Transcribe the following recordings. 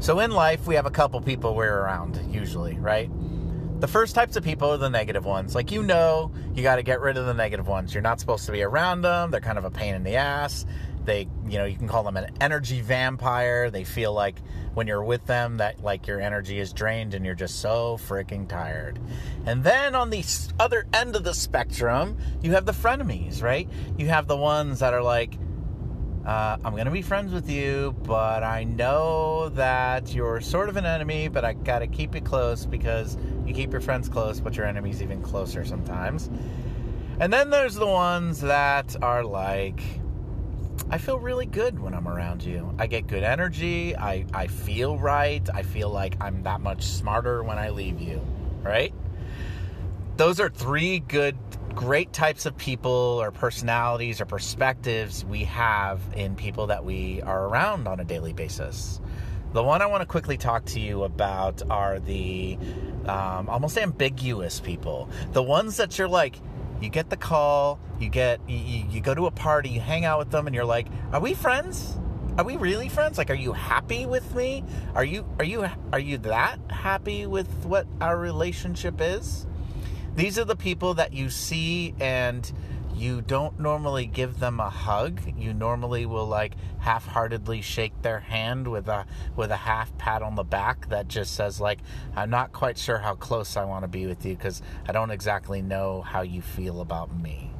So in life, we have a couple people we're around, usually, right? The first types of people are the negative ones. Like, you know, you got to get rid of the negative ones. You're not supposed to be around them. They're kind of a pain in the ass. They, you know, you can call them an energy vampire. They feel like when you're with them that like your energy is drained and you're just so freaking tired. And then on the other end of the spectrum, you have the frenemies, right? You have the ones that are like, uh, I'm going to be friends with you, but I know that you're sort of an enemy, but I got to keep you close because you keep your friends close, but your enemy's even closer sometimes. And then there's the ones that are like, I feel really good when I'm around you. I get good energy. I, I feel right. I feel like I'm that much smarter when I leave you, right? Those are three good great types of people or personalities or perspectives we have in people that we are around on a daily basis. The one I want to quickly talk to you about are the um, almost ambiguous people. The ones that you're like, you get the call, you get, you, you go to a party, you hang out with them, and you're like, are we friends? Are we really friends? Like, are you happy with me? Are you, are you, are you that happy with what our relationship is? These are the people that you see and you don't normally give them a hug. You normally will like half-heartedly shake their hand with a with a half pat on the back that just says like I'm not quite sure how close I want to be with you cuz I don't exactly know how you feel about me.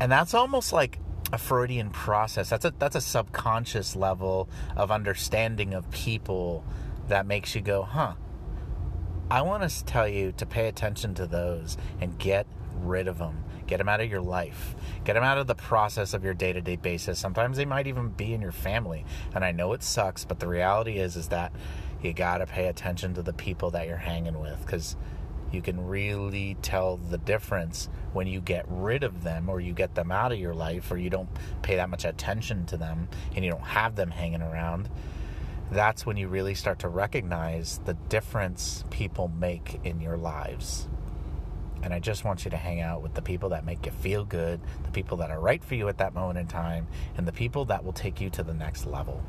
And that's almost like a Freudian process. That's a that's a subconscious level of understanding of people that makes you go, "Huh, I want to tell you to pay attention to those and get rid of them. Get them out of your life. Get them out of the process of your day-to-day basis. Sometimes they might even be in your family. And I know it sucks, but the reality is is that you got to pay attention to the people that you're hanging with cuz you can really tell the difference when you get rid of them or you get them out of your life or you don't pay that much attention to them and you don't have them hanging around that's when you really start to recognize the difference people make in your lives. And I just want you to hang out with the people that make you feel good, the people that are right for you at that moment in time, and the people that will take you to the next level.